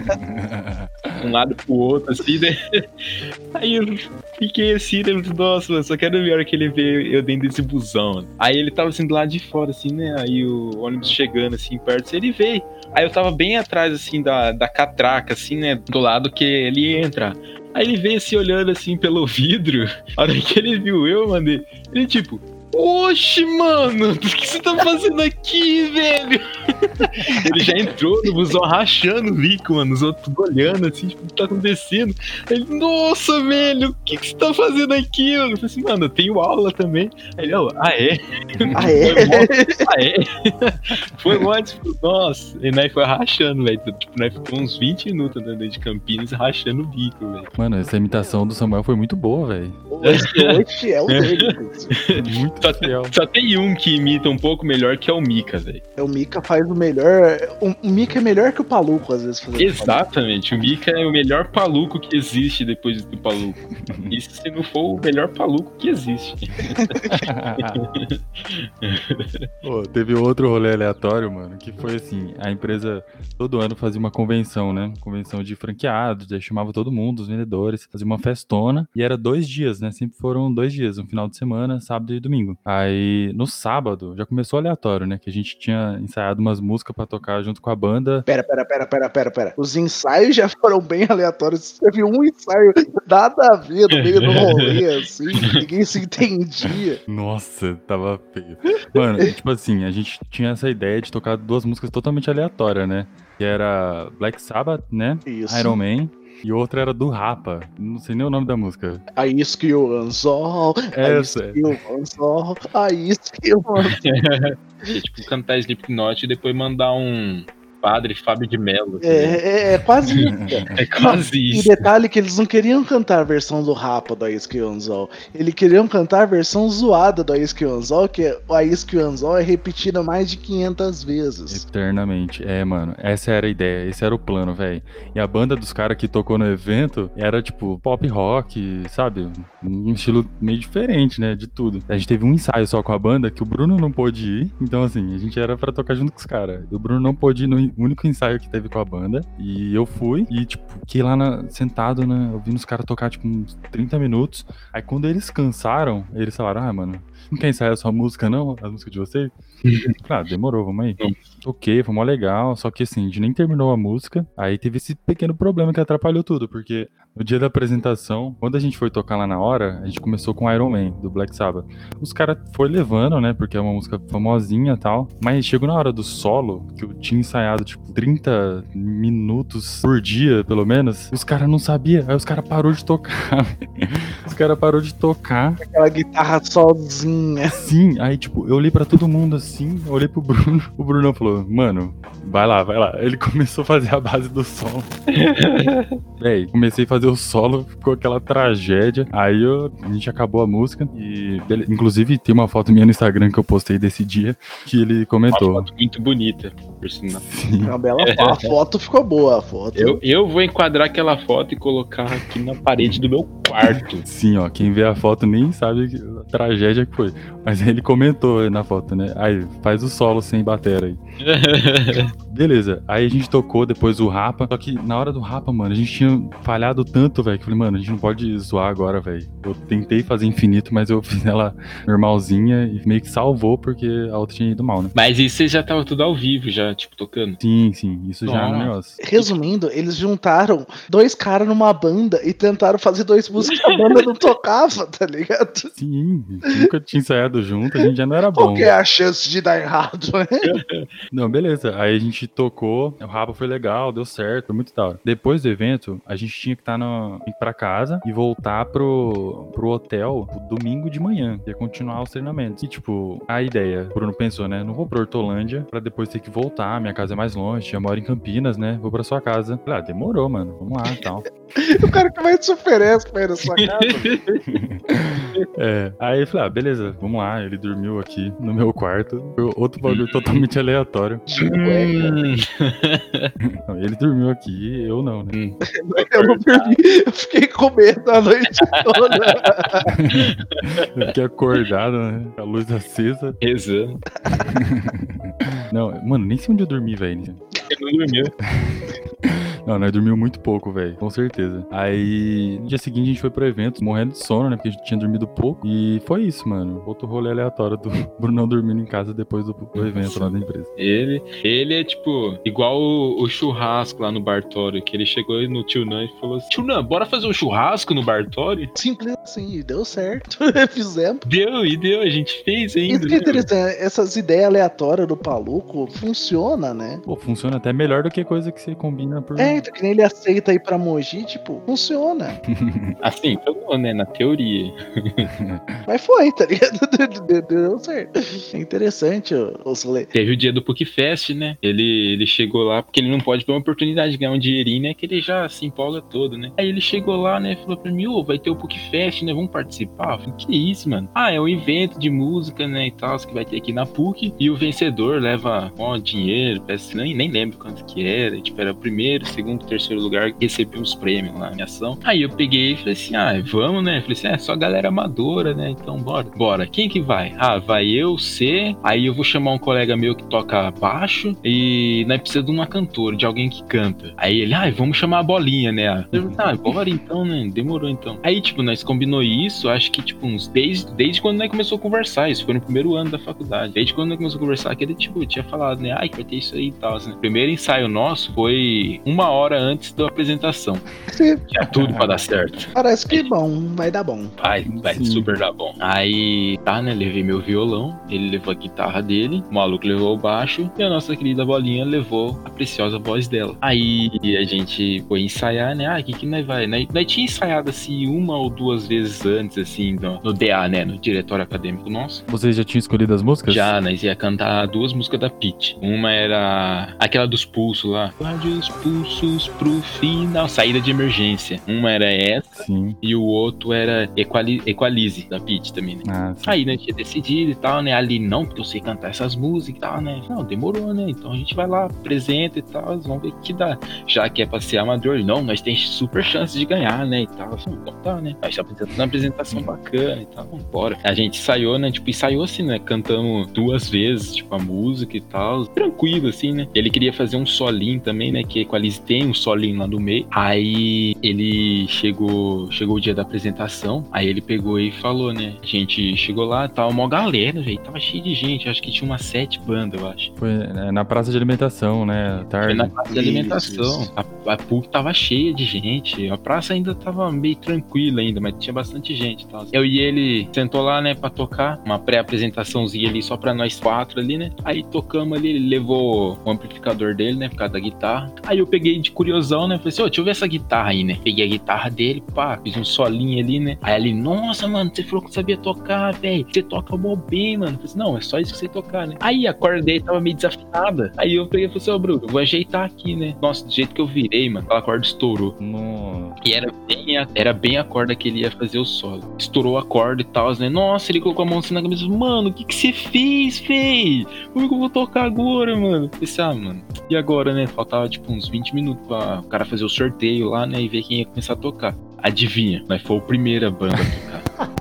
um lado pro outro, assim, né? Aí eu fiquei assim, né? Nossa, mano, só quero ver a hora que ele vê eu dentro desse busão. Aí ele tava assim do lado de fora, assim, né? Aí o ônibus chegando assim perto, ele veio. Aí eu tava bem atrás, assim, da, da catraca, assim, né? Do lado que ele ia entrar. Aí ele veio assim, olhando assim pelo vidro. A hora que ele viu eu, mano, ele tipo. Oxe, mano, o que você tá fazendo aqui, velho? ele já entrou no busão rachando o bico, mano. Os outros olhando assim, tipo, o que tá acontecendo? Ele, nossa, velho, o que, que você tá fazendo aqui? mano? Eu falei assim, mano, eu tenho aula também. Aí ele, ó, ah, é? Ah, é? Foi mó- ah, é? Foi mó, tipo, nossa. E nós foi rachando, velho. Tipo, nós ficou uns 20 minutos andando dentro de Campinas rachando o bico, velho. Mano, essa imitação do Samuel foi muito boa, velho. É o dele. Muito Só, fiel. só tem um que imita um pouco melhor, que é o Mika, velho. O Mika faz o melhor. O o Mika é melhor que o Paluco, às vezes. Exatamente, o Mika é o melhor paluco que existe depois do paluco. Isso se não for o melhor paluco que existe. Pô, teve outro rolê aleatório, mano, que foi assim, a empresa todo ano fazia uma convenção, né? Convenção de franqueados, aí chamava todo mundo, os vendedores, fazia uma festona, e era dois dias, né? Sempre foram dois dias, um final de semana, sábado e domingo. Aí no sábado já começou aleatório, né? Que a gente tinha ensaiado umas músicas pra tocar junto com a banda. Pera, pera, pera, pera, pera, pera. Os ensaios já foram bem aleatórios. Teve um ensaio nada a ver no meio do rolê, assim. Ninguém se entendia. Nossa, tava feio. Mano, tipo assim, a gente tinha essa ideia de tocar duas músicas totalmente aleatórias, né? Que era Black Sabbath, né? Isso. Iron Man. E outra era do Rapa. Não sei nem o nome da música. A isca e o anzol. A Essa. isca e o anzol. A isca e o anzol. É tipo cantar Slipknot e depois mandar um padre Fábio de Mello. tá ligado? É, é, é quase isso. cara. É quase E isso. detalhe que eles não queriam cantar a versão do Rapa do e o Anzol. Eles queriam cantar a versão zoada do e o Anzol, que é- o e o Anzol é repetida mais de 500 vezes. Eternamente. É, mano. Essa era a ideia. Esse era o plano, velho. E a banda dos caras que tocou no evento era tipo pop rock, sabe? Um estilo meio diferente, né? De tudo. A gente teve um ensaio só com a banda que o Bruno não pôde ir. Então, assim, a gente era pra tocar junto com os caras. E o Bruno não pôde ir no único ensaio que teve com a banda. E eu fui. E, tipo, fiquei lá na- sentado, né? Ouvindo os caras tocar, tipo, uns 30 minutos. Aí quando eles cansaram, eles falaram: Ah, mano, não quer ensaiar a sua música, não? A música de vocês? Ah, demorou, vamos aí. Toquei, foi mó legal, só que assim, a gente nem terminou a música, aí teve esse pequeno problema que atrapalhou tudo, porque no dia da apresentação, quando a gente foi tocar lá na hora, a gente começou com Iron Man, do Black Sabbath. Os caras foram levando, né, porque é uma música famosinha e tal, mas chegou na hora do solo, que eu tinha ensaiado, tipo, 30 minutos por dia, pelo menos, os caras não sabiam, aí os caras parou de tocar, os caras parou de tocar, Aquela guitarra sozinha. Sim, aí tipo, eu olhei pra todo mundo assim, olhei pro Bruno, o Bruno falou, mano, vai lá, vai lá. Ele começou a fazer a base do solo. Véi, comecei a fazer o solo, ficou aquela tragédia. Aí eu- a gente acabou a música e, bele- inclusive, tem uma foto minha no Instagram que eu postei desse dia que ele Uma comentou. foto muito bonita, por sinal. Sim. Uma bela foto. A foto ficou boa, a foto. Eu, eu vou enquadrar aquela foto e colocar aqui na parede do meu quarto. Sim, ó, quem vê a foto nem sabe que- a tragédia que foi. Mas ele comentou aí na foto, né? Aí, faz o solo sem batera aí. Beleza, aí a gente tocou depois o Rapa, só que na hora do Rapa, mano, a gente tinha falhado tanto, velho, que eu falei, mano, a gente não pode zoar agora, velho. Eu tentei fazer infinito, mas eu fiz ela normalzinha e meio que salvou porque a outra tinha ido mal, né? Mas isso já tava tudo ao vivo, já, tipo, tocando. Sim, sim, isso já é um Nossa. negócio. Resumindo, eles juntaram dois caras numa banda e tentaram fazer dois músicas que a banda não tocava, tá ligado? Sim, nunca tinha ensaiado junto, a gente já não era Qual bom. que é a chance de dar errado, né? Não, beleza. Aí a gente tocou, o Rapa foi legal, deu certo, foi muito da hora. Depois do evento, a gente tinha que estar no, ir pra casa e voltar pro, pro hotel no domingo de manhã, ia continuar os treinamentos. E, tipo, a ideia, o Bruno pensou, né? Não vou pra Hortolândia pra depois ter que voltar, minha casa é mais longe, eu moro em Campinas, né? Vou pra sua casa. Falei, ah, demorou, mano, vamos lá e tal. O cara que mais te oferece pra ir na sua casa. É, aí eu falei, ah, beleza, vamos lá. Ele dormiu aqui no meu quarto. Foi outro bagulho totalmente aleatório. Hum, Não, ele dormiu aqui, eu não, né? Eu não dormi, eu fiquei com medo a noite toda. Eu fiquei acordado, né? Com a luz acesa. rezando. Não, mano, nem sei onde eu dormi, velho. Você não dormiu. Não, nós dormiu muito pouco, velho. Com certeza. Aí, no dia seguinte, a gente foi pro evento, morrendo de sono, né? Porque a gente tinha dormido pouco. E foi isso, mano. Outro rolê aleatório do Brunão dormindo em casa depois do, do evento lá da empresa. Ele, ele é tipo igual o, o churrasco lá no Bartório, que ele chegou no tio Nan e falou assim: Tio Nan, bora fazer um churrasco no Bartório? Simples assim, deu certo. Fizemos. Deu, e deu, a gente fez ainda. Isso que é interessante, essas ideias aleatórias do Paluco funciona, né? Pô, funciona até melhor do que coisa que você combina por. É, então que nem ele aceita ir pra Mogi, tipo, funciona. Assim, falou, né? Na teoria. Mas foi, tá ligado? Deu, deu certo. É interessante o- os rolês. Teve o dia do PUCFest, né? Ele, ele chegou lá, porque ele não pode ter uma oportunidade de ganhar um dinheirinho, né? Que ele já se empolga todo, né? Aí ele chegou lá, né? Falou pra mim, ô, vai ter o PUCFest, né? Vamos participar? Eu falei, que isso, mano? Ah, é um evento de música, né? E tal, que vai ter aqui na PUC. E o vencedor leva, ó, dinheiro, parece, nem, nem lembro quanto que era. Tipo, era primeiro, segundo terceiro lugar que recebeu os prêmios lá na ação. Aí eu peguei e falei assim: ah, vamos, né? Falei assim: é só galera amadora, né? Então bora. Bora. Quem que vai? Ah, vai eu, C. Aí eu vou chamar um colega meu que toca baixo e nós precisa de uma cantora, de alguém que canta. Aí ele, ah, vamos chamar a bolinha, né? Eu, ah, bora então, né? Demorou então. Aí, tipo, nós combinou isso, acho que, tipo, uns desde, desde quando nós começou a conversar. Isso foi no primeiro ano da faculdade. Desde quando nós começou a conversar, que ele, tipo, tinha falado, né? Ai, vai ter isso aí e tal. Assim. O primeiro ensaio nosso foi uma hora antes da apresentação. Tinha tudo pra dar certo. Parece que bom, vai dar bom. Vai, vai Sim. super dar bom. Aí, tá, né? Levei meu violão, ele levou a guitarra dele, o maluco levou o baixo e a nossa querida bolinha levou a preciosa voz dela. Aí a gente foi ensaiar, né? Ah, o que que nós vai? Nós, nós tinha ensaiado assim uma ou duas vezes antes, assim, no, no DA, né? No diretório acadêmico nosso. Vocês já tinham escolhido as músicas? Já, nós ia cantar duas músicas da Peach. Uma era aquela dos pulsos lá. Guarde os pulsos pro final. Saída de emergência. Uma era essa Sim. e o outro era Equali Equalize, da Peach também, né? Ah. Aí, né, tinha decidido e tal, né? Ali, não, porque eu sei cantar essas músicas e tal, né? Não, demorou, né? Então a gente vai lá, apresenta e tal, vamos ver o que dá. Já que é pra ser amador, não, nós temos super chance de ganhar, né? E tal. Assim, então tá, né? Aí já apresentando uma apresentação bacana e tal, bora. A gente ensaiou, né? Tipo, ensaiou assim, né? Cantamos duas vezes, tipo, a música e tal. Tranquilo, assim, né? Ele queria fazer um solinho também, né? Que Equalize tem um solinho lá no meio. Aí ele chegou, chegou o dia da apresentação. Aí ele pegou e falou, né? A gente chegou lá, tava uma galera, velho. Tava cheio de gente. Acho que tinha umas sete bandas, eu acho. Foi é, na praça de alimentação, né? Foi Tarde. na praça de alimentação. isso. A, a PUC tava cheia de gente. A praça ainda tava meio tranquila ainda, mas tinha bastante gente e tal. Eu e ele sentou lá, né, pra tocar. Uma pré-apresentaçãozinha ali só pra nós quatro ali, né? Aí tocamos ali, ele levou o amplificador dele, né, por causa da guitarra. Aí eu peguei de curiosão, né, falei assim, ô, deixa eu ver essa guitarra aí, né? Peguei a guitarra dele, pá, fiz um solinho ali, né? Aí ele, nossa, mano, você falou que sabia tocar, velho. Você toca mó bem, mano. Eu falei assim, não, é só isso que você tocar, né? Aí a corda dele tava meio desafinada. Aí eu peguei e falei assim, ô, Bruno, eu vou ajeitar aqui, né? Nossa, do jeito que eu virei, mano, aquela corda estourou. No... E era bem, a, era bem a corda que ele ia fazer o solo. Estourou a corda e tal, né? Nossa, ele colocou a mão assim na cabeça. Mano, o que que você fez, fei? Como que eu vou tocar agora, mano? Eu Pensei, ah, mano. E agora, né? Faltava tipo uns 20 minutos pra o cara fazer o sorteio lá, né? E ver quem ia começar a tocar. Adivinha, nós foi a primeira banda a tocar.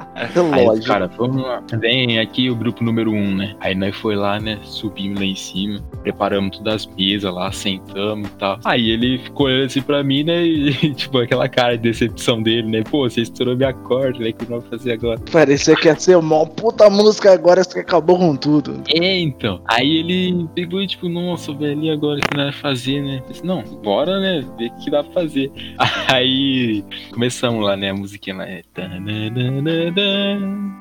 Aí, os Lógico. cara, vamos lá. Vem aqui o grupo número um, né? Aí nós foi lá, né? Subimos lá em cima, preparamos todas as mesas lá, sentamos e tal. Aí ele ficou olhando assim pra mim, né? E, tipo, aquela cara de decepção dele, né? Pô, você estourou minha corda, né? O que nós vamos fazer agora? Parecia que ia ser uma puta música agora, você acabou com tudo. É, então. Aí ele pegou e, tipo, nossa, velho, agora o que nós vamos fazer, né? Eu disse, não, bora, né? Ver o que dá pra fazer. Aí começamos lá, né? A musiquinha lá é.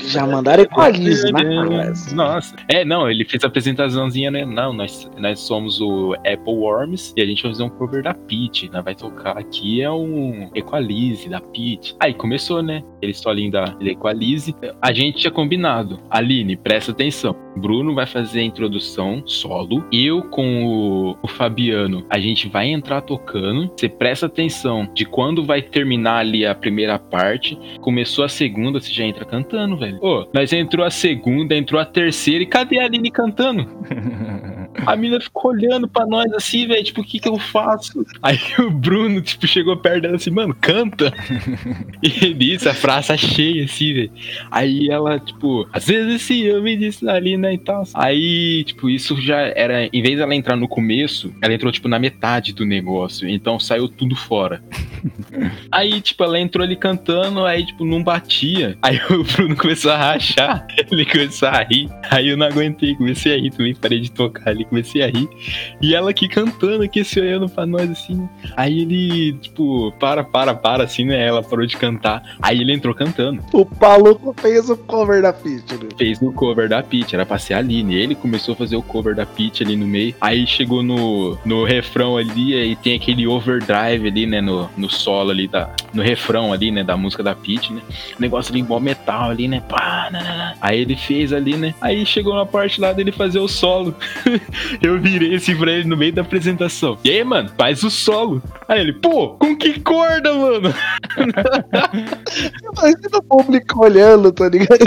Já mandaram equalize, né? Nossa. É, não, ele fez a apresentaçãozinha, né? Não, nós, nós somos o Apple Worms e a gente vai fazer um cover da Peach, né? Vai tocar aqui é um Equalize da Peach. Aí começou, né? Ele solinho da da Equalize. A gente tinha combinado. Aline, presta atenção. Bruno vai fazer a introdução solo. Eu com o, o Fabiano, a gente vai entrar tocando. Você presta atenção de quando vai terminar ali a primeira parte. Começou a segunda, você já entra cantando, velho. Ô, nós entrou a segunda, entrou a terceira e cadê a Aline cantando? A mina ficou olhando pra nós assim, velho, tipo, o que que eu faço? Aí o Bruno, tipo, chegou perto dela assim, mano, canta. e nisso, a praça cheia assim, velho. Aí ela, tipo, às vezes sim, eu me disse ali, né, e tal. Aí, tipo, isso já era, em vez dela entrar no começo, ela entrou, tipo, na metade do negócio. Então saiu tudo fora. Aí, tipo, ela entrou ali cantando, aí, tipo, não batia. Aí o Bruno começou a rachar, ele começou a rir. Aí eu não aguentei, comecei a rir também, parei de tocar ali, comecei a rir. E ela aqui cantando, aqui se olhando pra nós, assim. Aí ele, tipo, para, para, para, assim, né? Ela parou de cantar. Aí ele entrou cantando. O maluco fez o cover da Peach, né? Fez o cover da Peach, era pra ser a Aline. Ele começou a fazer o cover da Peach ali no meio. Aí chegou no, no refrão ali, aí tem aquele overdrive ali, né? No, no solo ali, da, no refrão ali, né? Da música da Peach, né? O negócio ali, bom metal ali, né? Pá, nanana. Aí ele fez ali, né? Aí chegou na parte lá dele fazer o solo. Eu virei assim pra ele no meio da apresentação. E aí, mano, faz o solo. Aí ele, pô, com que corda, mano? Imagina o público olhando, tá ligado?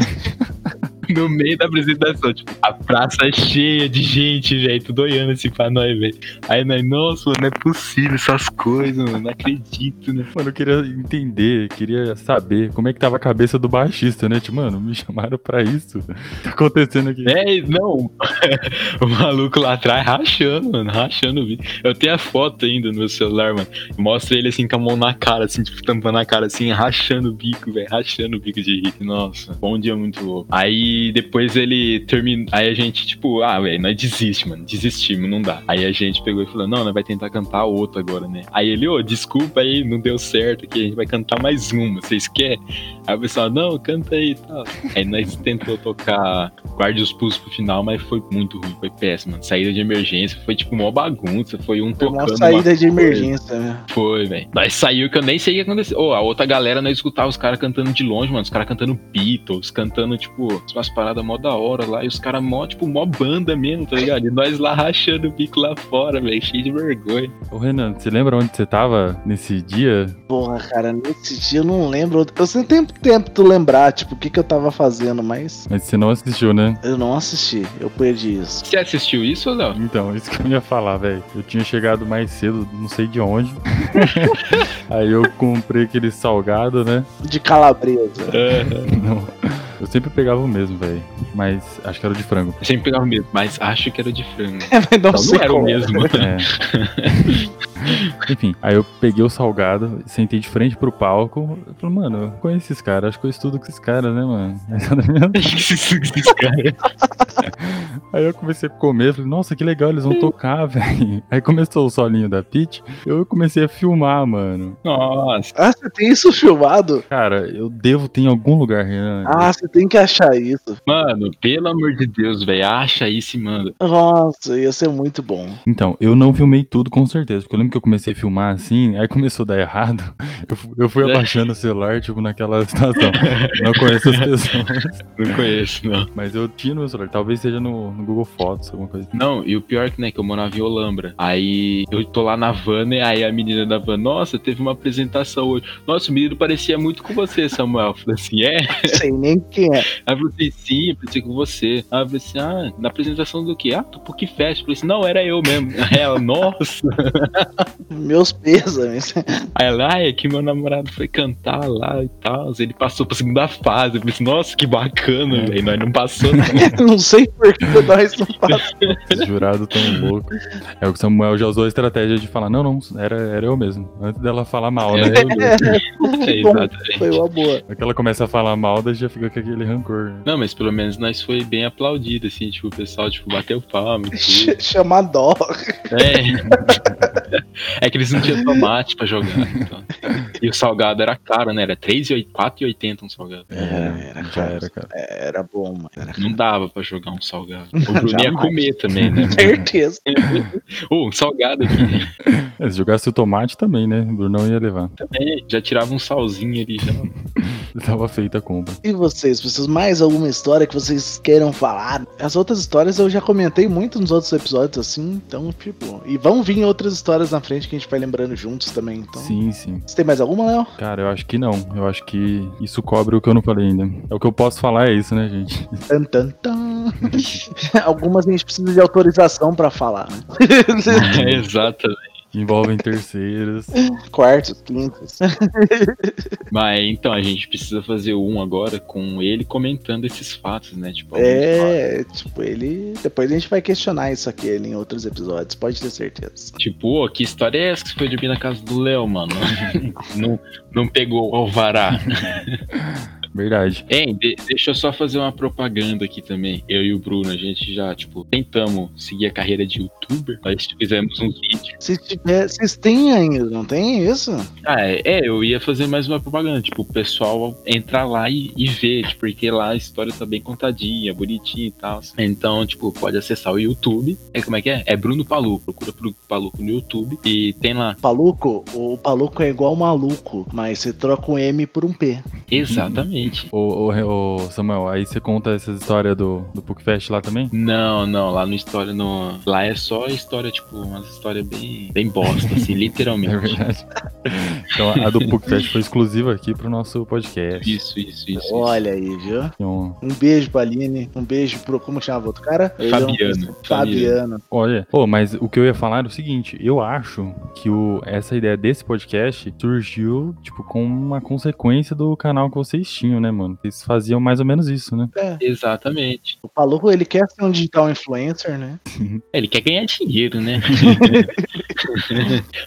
no meio da apresentação, tipo, a praça é cheia de gente, velho, tudo olhando assim pra nós, velho. Aí nós, nossa, mano, não é possível essas coisas, mano, não acredito, né? Mano, eu queria entender, queria saber como é que tava a cabeça do baixista, né? Tipo, mano, me chamaram pra isso. O que tá acontecendo aqui? É, não. o maluco lá atrás rachando, mano, rachando o vídeo. Eu tenho a foto ainda no meu celular, mano. Mostra ele assim com a mão na cara, assim, tipo, tampando a cara, assim, rachando o bico, velho, rachando o bico de rir. Nossa, bom dia muito louco. Aí depois ele termina. Aí a gente, tipo, ah, velho, nós desiste, mano. Desistimos, não dá. Aí a gente pegou e falou, não, nós vai tentar cantar outro agora, né? Aí ele, ô, oh, desculpa aí, não deu certo aqui, a gente vai cantar mais uma, vocês querem? Aí o pessoal, não, canta aí e tal. Aí nós tentou tocar Guarde os Pulsos pro final, mas foi muito ruim, foi péssimo. Mano. Saída de emergência, foi tipo uma bagunça, foi um foi tocando. Uma saída uma de emergência, né? Foi, velho. Nós saiu que eu nem sei o que aconteceu. Ô, oh, a outra galera, nós escutava os caras cantando de longe, mano, os caras cantando Beatles, cantando, tipo, umas paradas mó da hora lá, e os caras mó, tipo, mó banda mesmo, tá ligado? E nós lá rachando o bico lá fora, velho, cheio de vergonha. Ô, Renan, você lembra onde você tava nesse dia? Porra, cara, nesse dia eu não lembro. Eu sempre tenho tempo de lembrar, tipo, o que que eu tava fazendo, mas. Mas você não assistiu, né? Eu não assisti, eu perdi isso. Você assistiu isso ou não? Então, isso que eu ia falar, velho. Eu tinha chegado mais cedo, não sei de onde. Aí eu comprei aquele salgado, né? De calabresa. É. Não. Sempre pegava o mesmo, velho. Mas acho que era o de frango. Eu sempre pegava o mesmo, mas acho que era o de frango. É, mas não, Então sei não era o mesmo. É. Enfim, aí eu peguei o salgado, sentei de frente pro palco. Eu falei, mano, eu conheço esses caras, acho que eu estudo com esses caras, né, mano? Aí eu comecei a comer, falei, nossa, que legal, eles vão tocar, velho. Aí começou o solinho da Peach, eu comecei a filmar, mano. Nossa. Ah, você tem isso filmado? Cara, eu devo ter em algum lugar, Renan. Ah, você tem que achar isso. Mano, pelo amor de Deus, velho, acha isso e manda. Nossa, ia ser muito bom. Então, eu não filmei tudo com certeza, porque eu lembro que eu comecei a filmar assim, aí começou a dar errado. Eu, eu fui É. abaixando o celular, tipo, naquela situação. Não conheço as pessoas. Não conheço, não. Mas eu tinha no meu celular, talvez seja no, no Google Fotos, alguma coisa assim. Não, e o pior é que, né, que eu morava em Olambra. Aí eu tô lá na van, né? Aí a menina da van, nossa, teve uma apresentação hoje. Nossa, o menino parecia muito com você, Samuel. Eu falei assim, é? Não sei nem quem é. Aí eu falei assim, sim, com você. Aí eu falei assim, ah, na apresentação do quê? Ah, do Puc Fest. Eu falei assim, não, era eu mesmo. Aí ela, nossa. Meus pêsames. Aí ela, ah, é que meu namorado foi cantar lá e tal. Ele passou pra segunda fase. Eu falei assim, nossa, que bacana, velho. Nós não passou, não. não sei por que nós não passamos. Esses jurados tão loucos. É o que o Samuel já usou a estratégia de falar, não, não, era, era eu mesmo. Antes dela falar mal, né? Eu mesmo. É, exatamente. Foi uma boa. É que ela começa a falar mal, daí já fica com aquele rancor. né? Não, mas pelo menos nós foi bem aplaudido, assim, tipo, o pessoal, tipo, bateu palma e tudo. Ch- Chama dó. É. É que eles não tinham tomate pra jogar. então. E o salgado era caro, né? Era 4,80 um salgado. É, era já caro. era, cara. Era bom, mano. Era Não dava pra jogar um salgado. O Bruno ia comer também, né? certeza. Ô, um salgado aqui É, se jogasse o tomate também, né? O Brunão ia levar. também. Já tirava um salzinho ali já. Tava feita a compra. E vocês, vocês mais alguma história que vocês queiram falar? As outras histórias eu já comentei muito nos outros episódios, assim, então, tipo. E vão vir outras histórias na frente que a gente vai lembrando juntos também. Então. Sim, sim. Você tem mais alguma, Léo? Cara, eu acho que não. Eu acho que isso cobre o que eu não falei ainda. É o que eu posso falar, é isso, né, gente? Tan, tan, tan. Algumas a gente precisa de autorização pra falar, né? É, exatamente. Envolvem terceiros. Quartos, quintos. Mas então, a gente precisa fazer um agora com ele comentando esses fatos, né? Tipo, fatos. É, tipo, ele. Depois a gente vai questionar isso aqui ele em outros episódios, pode ter certeza. Tipo, ô, que história é essa que você foi dormir na casa do Léo, mano? não, não pegou o alvará. Verdade. Hein, de- deixa eu só fazer uma propaganda aqui também. Eu e o Bruno, a gente já, tipo, tentamos seguir a carreira de youtuber. Nós fizemos um vídeo. Se tiver. Vocês têm ainda, não tem isso? Ah, é, é, eu ia fazer mais uma propaganda. Tipo, o pessoal entrar lá e, e ver, tipo, porque lá a história tá bem contadinha, bonitinha e tal. Então, tipo, pode acessar o YouTube. É, como é que é? É Bruno Palu. Procura pro Paluco no YouTube. E tem lá. Paluco, o Paluco é igual maluco, mas você troca um M por um P. Exatamente. Exatamente. Ô, ô, ô, Samuel, aí você conta essa história do, do PUCFest lá também? Não, não, lá no história no. Lá é só história, tipo, umas histórias bem, bem bosta, assim, É literalmente. verdade. Então a do PUCFest foi exclusiva aqui pro nosso podcast. Isso, isso, isso. Olha aí, viu? Então, Um beijo pra Aline, um beijo pro. Como chamava o outro cara? Ele é um- Fabiano. Fabiano. olha, pô, mas o que eu ia falar era o seguinte, eu acho que o, essa ideia desse podcast surgiu, tipo, com uma consequência do canal que vocês tinham, né, mano? Vocês faziam mais ou menos isso, né? É, Exatamente. o Paluco, ele quer ser um digital influencer, né? Ele quer ganhar dinheiro, né?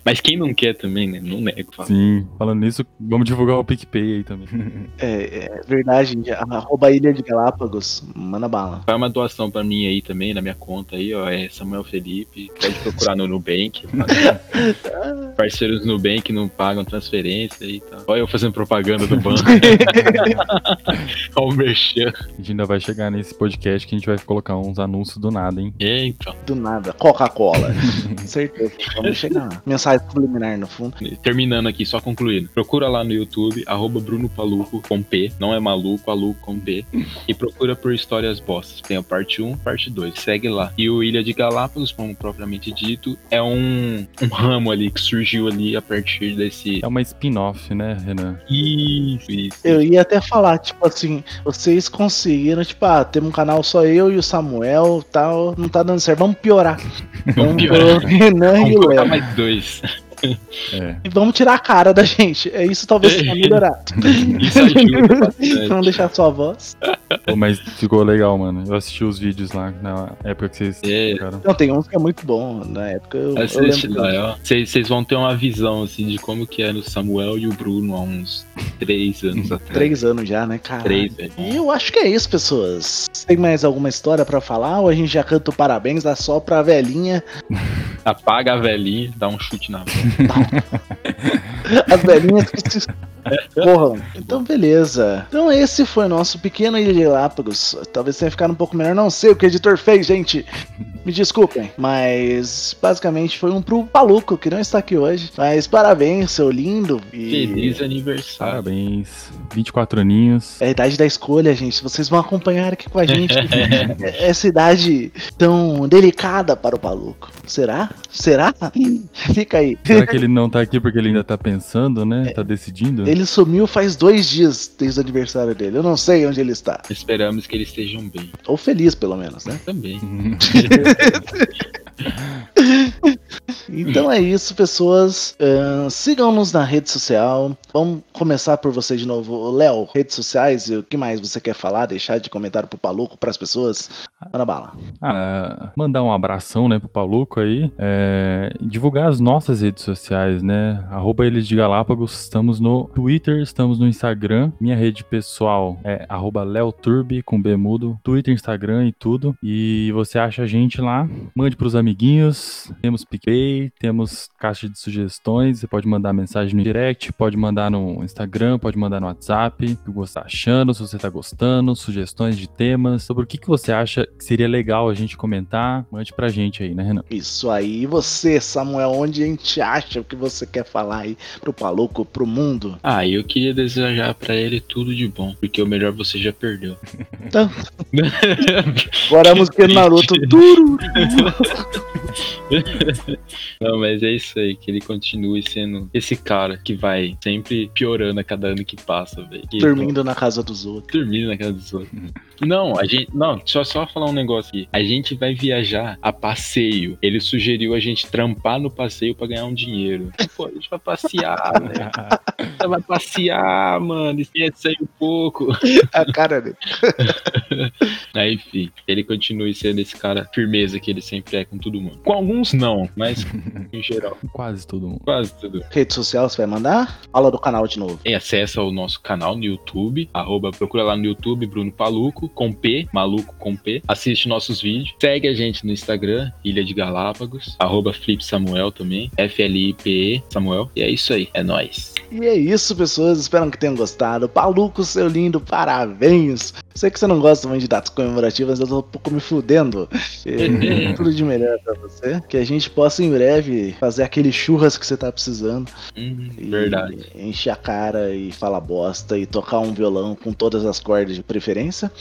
Mas quem não quer também, né? Não nego. fala. Sim, falando nisso, vamos divulgar o PicPay aí também. É, é verdade, gente. Arroba Ilha de Galápagos, manda bala. Faz uma doação pra mim aí também, na minha conta aí, ó. É Samuel Felipe. Pode procurar no Nubank. Parceiros Nubank não pagam transferência e tal. Olha eu fazendo propaganda do banco. Olha o merchan. A gente ainda vai chegar nesse podcast que a gente vai colocar uns anúncios do nada, hein? É, então. Do nada. Coca-Cola. Certeza. Vamos chegar lá. Mensagem subliminar no fundo. Terminando aqui, só concluindo. Procura lá no YouTube, arroba Bruno Paluco com P. Não é maluco, Paluco com P. E procura por histórias bostas. Tem a parte 1, parte 2. Segue lá. E o Ilha de Galápagos, como propriamente dito, é um, um ramo ali que surgiu ali a partir desse. É uma spin-off, né, Renan? Isso, isso. Eu ia até falar, tipo assim, vocês conseguiram, tipo, ah, temos um canal só eu e o Samuel tal, não tá dando certo, vamos piorar. Vamos piorar. o Renan e Vamos o colocar Léo. mais dois. É. E vamos tirar a cara da gente. É isso talvez seja melhorar. Isso ajuda bastante. Não deixar só a voz. Pô, mas ficou legal, mano. Eu assisti os vídeos lá na época que vocês É. Não, tem uns que é muito bom. Na época eu, eu Assiste lembro. lá, ó. Vocês vocês vão ter uma visão assim de como que era o Samuel e o Bruno há uns três anos atrás. Três anos já, né, cara? Três, velho. E eu acho que é isso, pessoas. Tem mais alguma história pra falar? Ou a gente já canta o parabéns, dá só pra velhinha? Apaga a velhinha, dá um chute na mão. As velhinhas que se corram. Então, beleza. Então, esse foi o nosso pequeno Ilha de Galápagos. Talvez tenha ficado um pouco melhor. Não sei o que o editor fez, gente. Me desculpem. Mas, basicamente, foi um pro Paluco, que não está aqui hoje. Mas, parabéns, seu lindo. E... Feliz aniversário. Parabéns. 24 aninhos. É a idade da escolha, gente. Vocês vão acompanhar aqui com a gente essa idade tão delicada para o Paluco. Será? Será? Fica aí. Será que ele não tá aqui porque ele ainda tá pensando, né? Tá decidindo? Ele sumiu faz dois dias desde o aniversário dele. Eu não sei onde ele está. Esperamos que eles estejam bem. Ou feliz, pelo menos, né? Também. Uhum. Então é isso, pessoas. Ahn, Sigam-nos na rede social. Vamos começar por você de novo. Léo, redes sociais o que mais você quer falar? Deixar de comentário pro Paluco, pras pessoas? Manda bala. Ah, mandar um abração, né, pro Paluco aí. É, divulgar as nossas redes sociais, né? Arroba eles de Galápagos. Estamos no Twitter, estamos no Instagram. Minha rede pessoal é arroba com. Twitter, Instagram e tudo. E você acha a gente lá. Mande pros amiguinhos. Temos PicPay, temos caixa de sugestões. Você pode mandar mensagem no direct, pode mandar no Instagram, pode mandar no WhatsApp. O que você tá achando, se você tá gostando, sugestões de temas, sobre o que, que você acha que seria legal a gente comentar. Mande pra gente aí, né, Renan? Isso aí. E você, Samuel, onde a gente acha o que você quer falar aí pro Paluco, pro mundo? Ah, eu queria desejar pra ele tudo de bom, porque o melhor você já perdeu. Então, agora a música do Naruto. Duro. Não, mas é isso aí, que ele continue sendo esse cara que vai sempre piorando a cada ano que passa, velho. Dormindo na casa dos outros. Dormindo na casa dos outros. Não, a gente. Não, só, só falar um negócio aqui. A gente vai viajar a passeio. Ele sugeriu a gente trampar no passeio pra ganhar um dinheiro. Pô, a gente vai passear, velho. Você vai passear, mano. Esquece aí um pouco. A cara dele. Aí, enfim, ele continue sendo esse cara firmeza que ele sempre é com todo mundo. Com alguns não, mas em geral, Quase todo mundo. quase tudo. Rede social você vai mandar? Fala do canal de novo. Tem acesso ao nosso canal no YouTube, arroba, procura lá no YouTube, Bruno Paluco, com P, maluco com P. Assiste nossos vídeos. Segue a gente no Instagram, Ilha de Galápagos, arroba Flip Samuel também, F-L-I-P-E Samuel. E é isso aí, é nóis. E é isso, pessoas. Espero que tenham gostado. Paluco, seu lindo, parabéns. Sei que você não gosta muito de datas comemorativas, eu tô um pouco me fudendo. E, tudo de melhor pra você. Que a gente possa em breve fazer aquele churras que você tá precisando. Hum, E verdade. Encher a cara e falar bosta e tocar um violão com todas as cordas de preferência.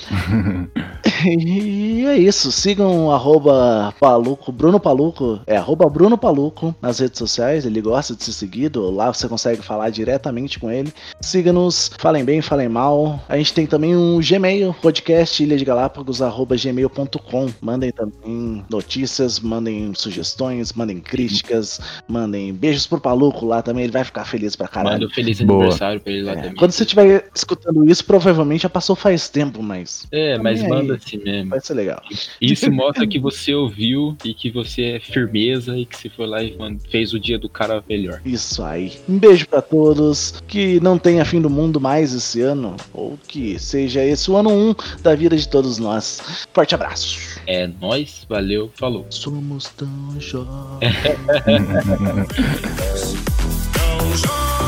e é isso. Sigam o arroba Paluco, Bruno Paluco, é arroba Bruno Paluco nas redes sociais. Ele gosta de ser seguido. Lá você consegue falar diretamente com ele. Siga-nos, falem bem, falem mal. A gente tem também um Gmail, podcast ilha de Galápagos, arroba gmail.com. Mandem também notícias, mandem sugestões, mandem críticas, mandem beijos pro Paluco lá também. Ele vai ficar feliz pra caralho. Manda um feliz Boa. aniversário pra ele lá É, também. Quando você estiver escutando isso, provavelmente já passou faz tempo, mas É, mas Também manda assim mesmo. vai ser legal. Isso mostra que você ouviu e que você é firmeza e que você foi lá e fez o dia do cara melhor. Isso aí. Um beijo pra todos. Que não tenha fim do mundo mais esse ano. Ou que seja esse o ano 1 da vida de todos nós. Forte abraço. É nóis, valeu, falou. Somos tão jovens. Tão jovens.